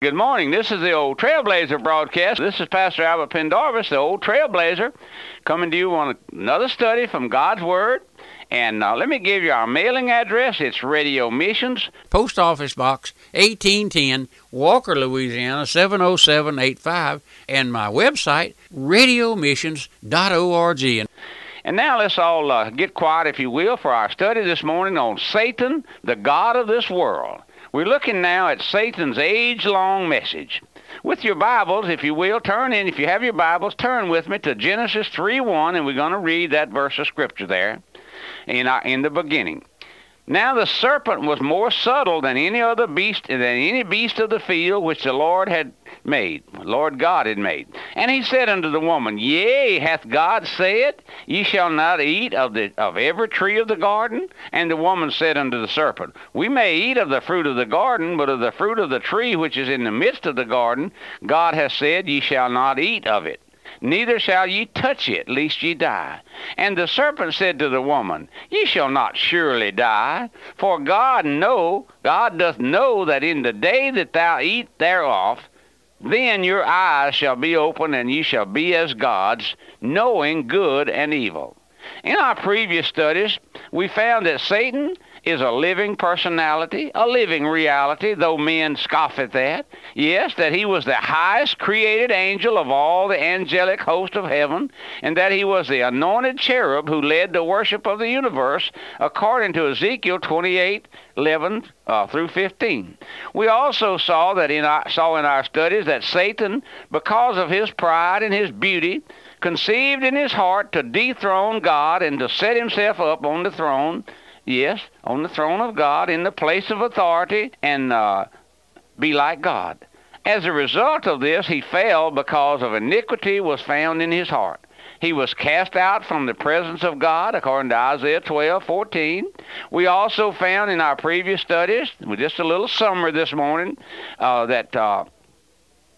Good morning. This is the old Trailblazer broadcast. This is Pastor Albert Pendarvis, the old Trailblazer, coming to you on another study from God's Word. And uh, let me give you our mailing address. It's Radio Missions, Post Office Box 1810, Walker, Louisiana 70785, and my website, radiomissions.org. And now let's all uh, get quiet, if you will, for our study this morning on Satan, the God of this world. We're looking now at Satan's age long message. With your Bibles, if you will, turn in. If you have your Bibles, turn with me to Genesis 3 1, and we're going to read that verse of Scripture there in, our, in the beginning. Now the serpent was more subtle than any other beast, than any beast of the field which the Lord had made, Lord God had made. And he said unto the woman, Yea, hath God said, Ye shall not eat of the of every tree of the garden? And the woman said unto the serpent, We may eat of the fruit of the garden, but of the fruit of the tree which is in the midst of the garden, God hath said, Ye shall not eat of it neither shall ye touch it, lest ye die. And the serpent said to the woman, Ye shall not surely die, for God know, God doth know that in the day that thou eat thereof, then your eyes shall be opened, and ye shall be as gods, knowing good and evil. In our previous studies, we found that Satan is a living personality, a living reality, though men scoff at that. Yes, that he was the highest created angel of all the angelic host of heaven, and that he was the anointed cherub who led the worship of the universe, according to Ezekiel 28 11 uh, through 15. We also saw that in our, saw in our studies that Satan, because of his pride and his beauty, conceived in his heart to dethrone God and to set himself up on the throne Yes, on the throne of God, in the place of authority, and uh, be like God. As a result of this, he fell because of iniquity was found in his heart. He was cast out from the presence of God, according to Isaiah 12, 14. We also found in our previous studies, with just a little summary this morning, uh, that uh,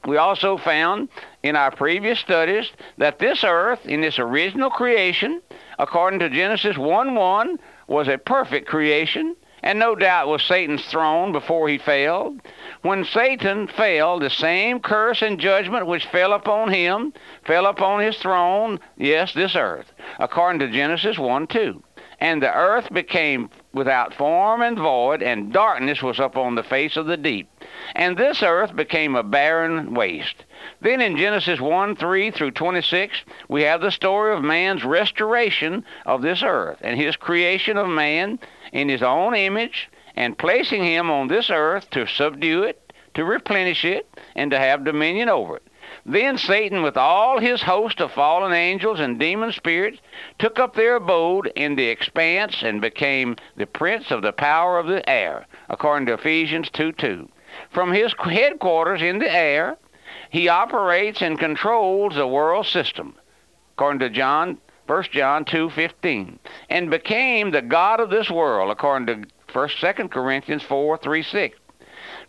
we also found in our previous studies that this earth, in its original creation, according to Genesis 1 1, was a perfect creation, and no doubt was Satan's throne before he fell. When Satan fell, the same curse and judgment which fell upon him fell upon his throne, yes, this earth, according to Genesis 1 2. And the earth became without form and void, and darkness was upon the face of the deep. And this earth became a barren waste. Then in Genesis 1 3 through 26, we have the story of man's restoration of this earth and his creation of man in his own image and placing him on this earth to subdue it, to replenish it, and to have dominion over it. Then Satan, with all his host of fallen angels and demon spirits, took up their abode in the expanse and became the prince of the power of the air, according to Ephesians 2 2. From his headquarters in the air, he operates and controls the world system, according to John, 1 John 2:15, and became the god of this world, according to 1st 2nd Corinthians 4, 3, 6.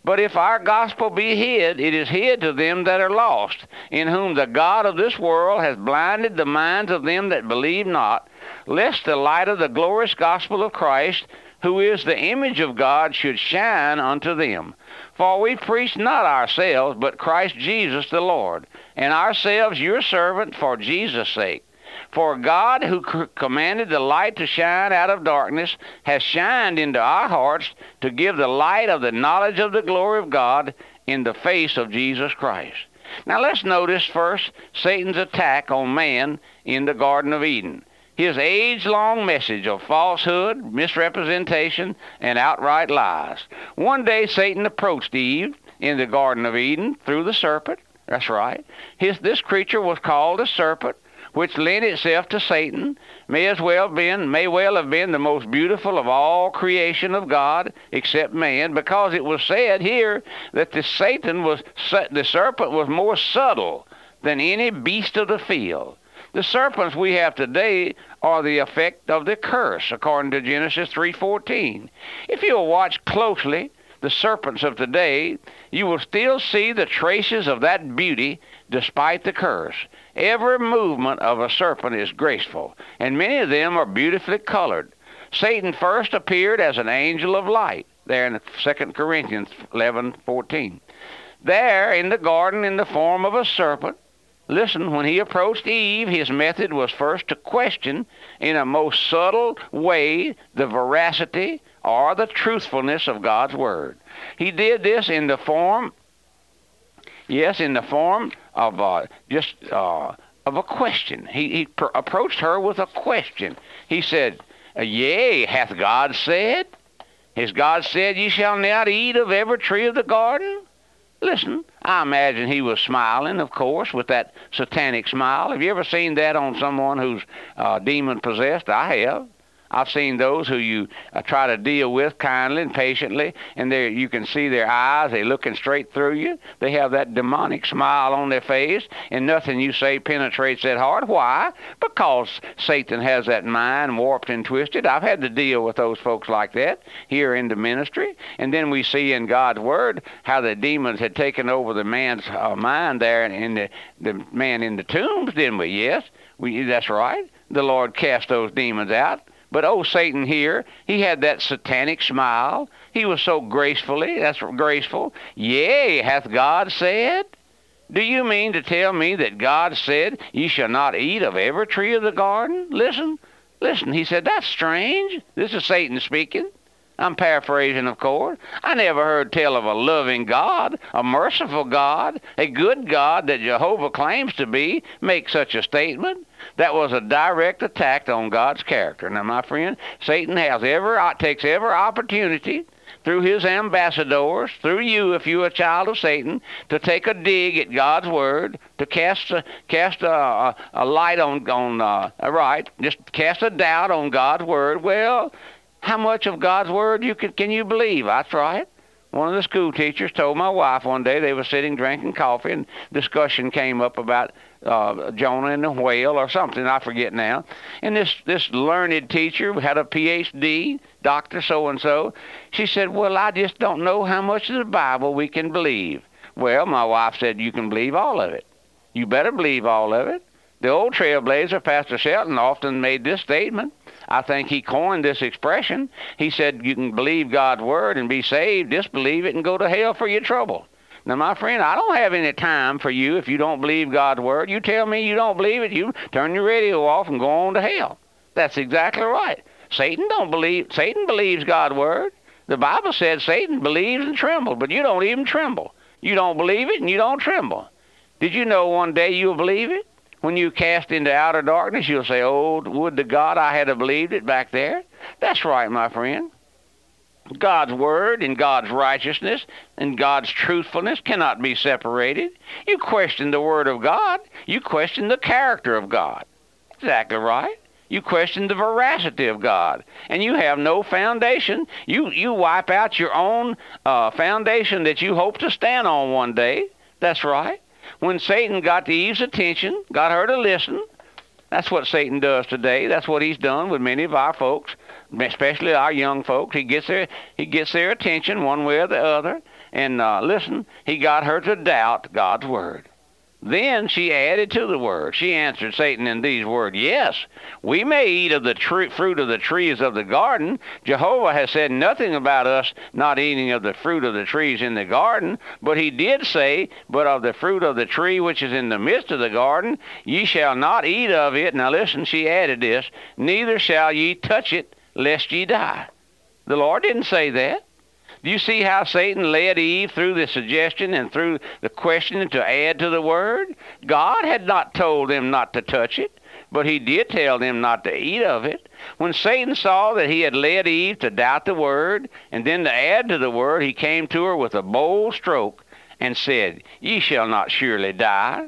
But if our gospel be hid, it is hid to them that are lost, in whom the God of this world has blinded the minds of them that believe not, lest the light of the glorious gospel of Christ, who is the image of God, should shine unto them. For we preach not ourselves, but Christ Jesus the Lord, and ourselves your servant for Jesus' sake. For God, who commanded the light to shine out of darkness, has shined into our hearts to give the light of the knowledge of the glory of God in the face of Jesus Christ. Now let's notice first Satan's attack on man in the Garden of Eden his age long message of falsehood, misrepresentation, and outright lies. One day Satan approached Eve in the Garden of Eden through the serpent. That's right. His, this creature was called a serpent, which lent itself to Satan, may as well been may well have been the most beautiful of all creation of God, except man, because it was said here that the Satan was the serpent was more subtle than any beast of the field. The serpents we have today are the effect of the curse, according to Genesis 3:14. If you'll watch closely the serpents of today, you will still see the traces of that beauty despite the curse. Every movement of a serpent is graceful, and many of them are beautifully colored. Satan first appeared as an angel of light, there in 2 Corinthians 11:14. there in the garden in the form of a serpent. Listen, when he approached Eve, his method was first to question in a most subtle way the veracity or the truthfulness of God's Word. He did this in the form, yes, in the form of uh, just uh, of a question. He, he pr- approached her with a question. He said, Yea, hath God said? Has God said, Ye shall not eat of every tree of the garden? Listen, I imagine he was smiling, of course, with that satanic smile. Have you ever seen that on someone who's uh, demon possessed? I have. I've seen those who you uh, try to deal with kindly and patiently, and they you can see their eyes. They're looking straight through you. They have that demonic smile on their face, and nothing you say penetrates that heart. Why? Because Satan has that mind warped and twisted. I've had to deal with those folks like that here in the ministry, and then we see in God's Word how the demons had taken over the man's uh, mind there, and the the man in the tombs, didn't we? Yes, we. That's right. The Lord cast those demons out but oh, Satan here, he had that satanic smile. He was so gracefully, that's graceful. Yea, hath God said? Do you mean to tell me that God said, Ye shall not eat of every tree of the garden? Listen, listen. He said, That's strange. This is Satan speaking. I'm paraphrasing, of course. I never heard tell of a loving God, a merciful God, a good God that Jehovah claims to be make such a statement. That was a direct attack on God's character. Now, my friend, Satan has ever uh, takes every opportunity through his ambassadors, through you, if you're a child of Satan, to take a dig at God's word, to cast a, cast a, a, a light on on uh, right, just cast a doubt on God's word. Well, how much of God's word you can can you believe? That's right. One of the school teachers told my wife one day they were sitting drinking coffee and discussion came up about uh, Jonah and the whale or something. I forget now. And this this learned teacher had a Ph.D., Doctor so and so. She said, "Well, I just don't know how much of the Bible we can believe." Well, my wife said, "You can believe all of it. You better believe all of it." The old trailblazer, Pastor Shelton, often made this statement. I think he coined this expression. He said, You can believe God's word and be saved, disbelieve it, and go to hell for your trouble. Now, my friend, I don't have any time for you if you don't believe God's word. You tell me you don't believe it, you turn your radio off and go on to hell. That's exactly right. Satan don't believe Satan believes God's word. The Bible said Satan believes and trembles, but you don't even tremble. You don't believe it and you don't tremble. Did you know one day you'll believe it? When you cast into outer darkness, you'll say, Oh, would to God I had believed it back there. That's right, my friend. God's word and God's righteousness and God's truthfulness cannot be separated. You question the word of God, you question the character of God. Exactly right. You question the veracity of God, and you have no foundation. You you wipe out your own uh, foundation that you hope to stand on one day. That's right. When Satan got to Eve's attention, got her to listen, that's what Satan does today. That's what he's done with many of our folks especially our young folks. He gets their he gets their attention one way or the other. And uh, listen, he got her to doubt God's word. Then she added to the word. She answered Satan in these words Yes, we may eat of the fruit of the trees of the garden. Jehovah has said nothing about us not eating of the fruit of the trees in the garden, but he did say, But of the fruit of the tree which is in the midst of the garden, ye shall not eat of it. Now listen, she added this Neither shall ye touch it lest ye die. The Lord didn't say that. Do you see how Satan led Eve through the suggestion and through the questioning to add to the word? God had not told them not to touch it, but he did tell them not to eat of it. When Satan saw that he had led Eve to doubt the word and then to add to the word, he came to her with a bold stroke and said, Ye shall not surely die.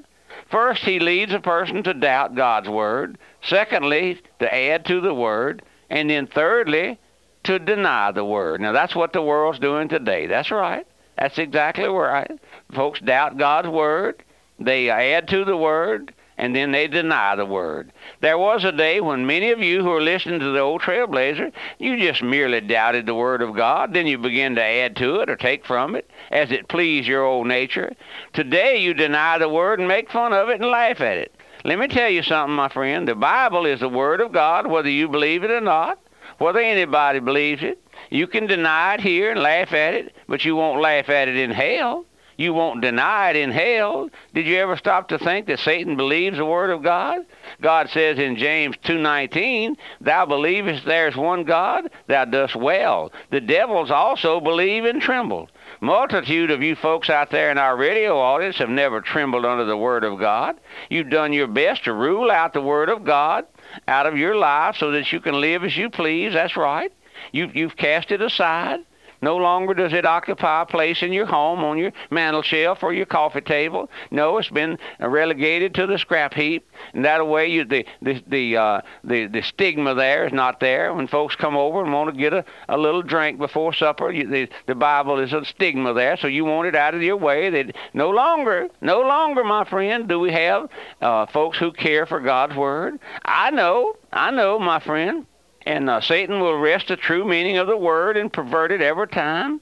First, he leads a person to doubt God's word. Secondly, to add to the word. And then thirdly, to deny the word. Now that's what the world's doing today. That's right. That's exactly right. Folks doubt God's word. They add to the word and then they deny the word. There was a day when many of you who are listening to the old trailblazer, you just merely doubted the word of God, then you began to add to it or take from it as it pleased your old nature. Today you deny the word and make fun of it and laugh at it. Let me tell you something, my friend. The Bible is the Word of God, whether you believe it or not, whether anybody believes it. You can deny it here and laugh at it, but you won't laugh at it in hell. You won't deny it in hell. Did you ever stop to think that Satan believes the word of God? God says in James 2:19, "Thou believest there is one God, thou dost well. The devils also believe and tremble." Multitude of you folks out there in our radio audience have never trembled under the word of God. You've done your best to rule out the word of God out of your life so that you can live as you please. That's right. You've, you've cast it aside. No longer does it occupy a place in your home, on your mantel shelf, or your coffee table. No, it's been relegated to the scrap heap, and that way you, the the the, uh, the the stigma there is not there. When folks come over and want to get a, a little drink before supper, you, the the Bible is a stigma there, so you want it out of your way. That no longer, no longer, my friend, do we have uh, folks who care for God's word. I know, I know, my friend. And uh, Satan will wrest the true meaning of the word and pervert it every time.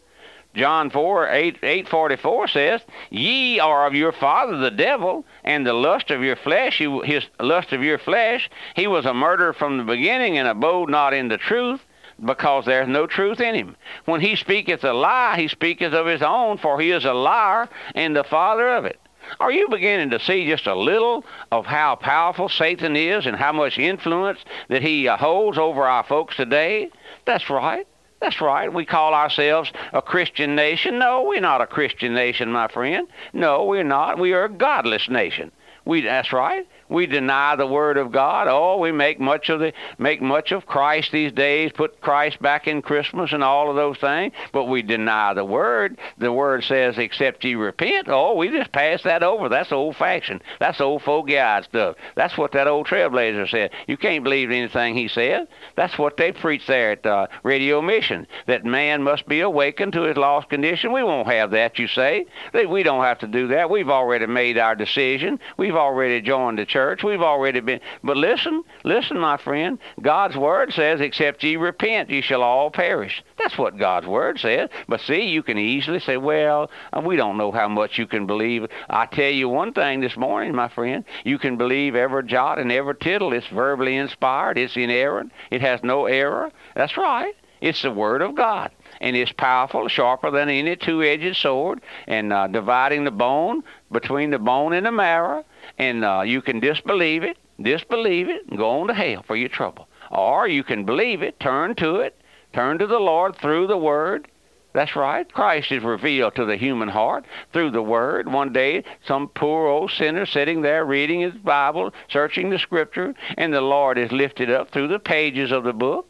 John 4, 8, 844 says, Ye are of your father the devil, and the lust of your flesh, his lust of your flesh, he was a murderer from the beginning and abode not in the truth, because there is no truth in him. When he speaketh a lie, he speaketh of his own, for he is a liar and the father of it. Are you beginning to see just a little of how powerful Satan is and how much influence that he uh, holds over our folks today? That's right. That's right. We call ourselves a Christian nation. No, we're not a Christian nation, my friend. No, we're not. We are a godless nation. We that's right. We deny the word of God. Oh, we make much of the make much of Christ these days, put Christ back in Christmas and all of those things, but we deny the word. The word says, "Except ye repent." Oh, we just pass that over. That's old fashioned. That's old fogey eyed stuff. That's what that old trailblazer said. You can't believe anything he said. That's what they preach there at uh, Radio Mission. That man must be awakened to his lost condition. We won't have that. You say we don't have to do that. We've already made our decision. We've already joined the church church. We've already been. But listen, listen, my friend. God's word says, except ye repent, ye shall all perish. That's what God's word says. But see, you can easily say, well, uh, we don't know how much you can believe. I tell you one thing this morning, my friend. You can believe every jot and every tittle. It's verbally inspired. It's inerrant. It has no error. That's right. It's the Word of God, and it's powerful, sharper than any two-edged sword, and uh, dividing the bone between the bone and the marrow, and uh, you can disbelieve it, disbelieve it, and go on to hell for your trouble. Or you can believe it, turn to it, turn to the Lord through the Word. That's right. Christ is revealed to the human heart through the Word. One day, some poor old sinner sitting there reading his Bible, searching the Scripture, and the Lord is lifted up through the pages of the book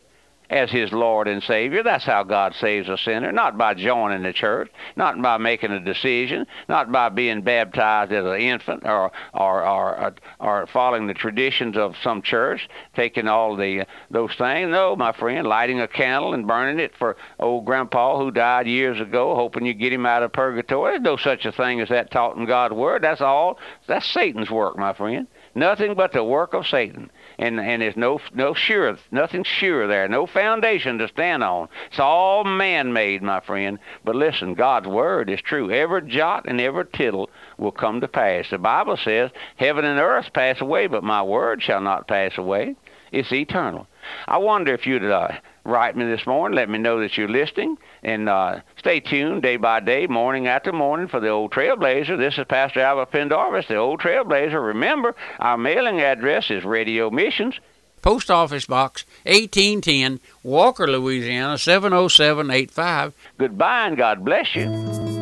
as his Lord and Savior. That's how God saves a sinner, not by joining the church, not by making a decision, not by being baptized as an infant or or or, uh, or following the traditions of some church, taking all the those things. No, my friend, lighting a candle and burning it for old grandpa who died years ago, hoping you get him out of purgatory. There's no such a thing as that taught in God's word. That's all. That's Satan's work, my friend. Nothing but the work of Satan and and there's no no sure nothing sure there, no foundation to stand on. It's all man-made, my friend. But listen, God's word is true. Every jot and every tittle will come to pass. The Bible says, "Heaven and earth pass away, but my word shall not pass away." It's eternal. I wonder if you'd uh, write me this morning. Let me know that you're listening. And uh, stay tuned day by day, morning after morning, for the Old Trailblazer. This is Pastor Albert Pendarvis, the Old Trailblazer. Remember, our mailing address is Radio Missions. Post Office Box 1810, Walker, Louisiana 70785. Goodbye and God bless you.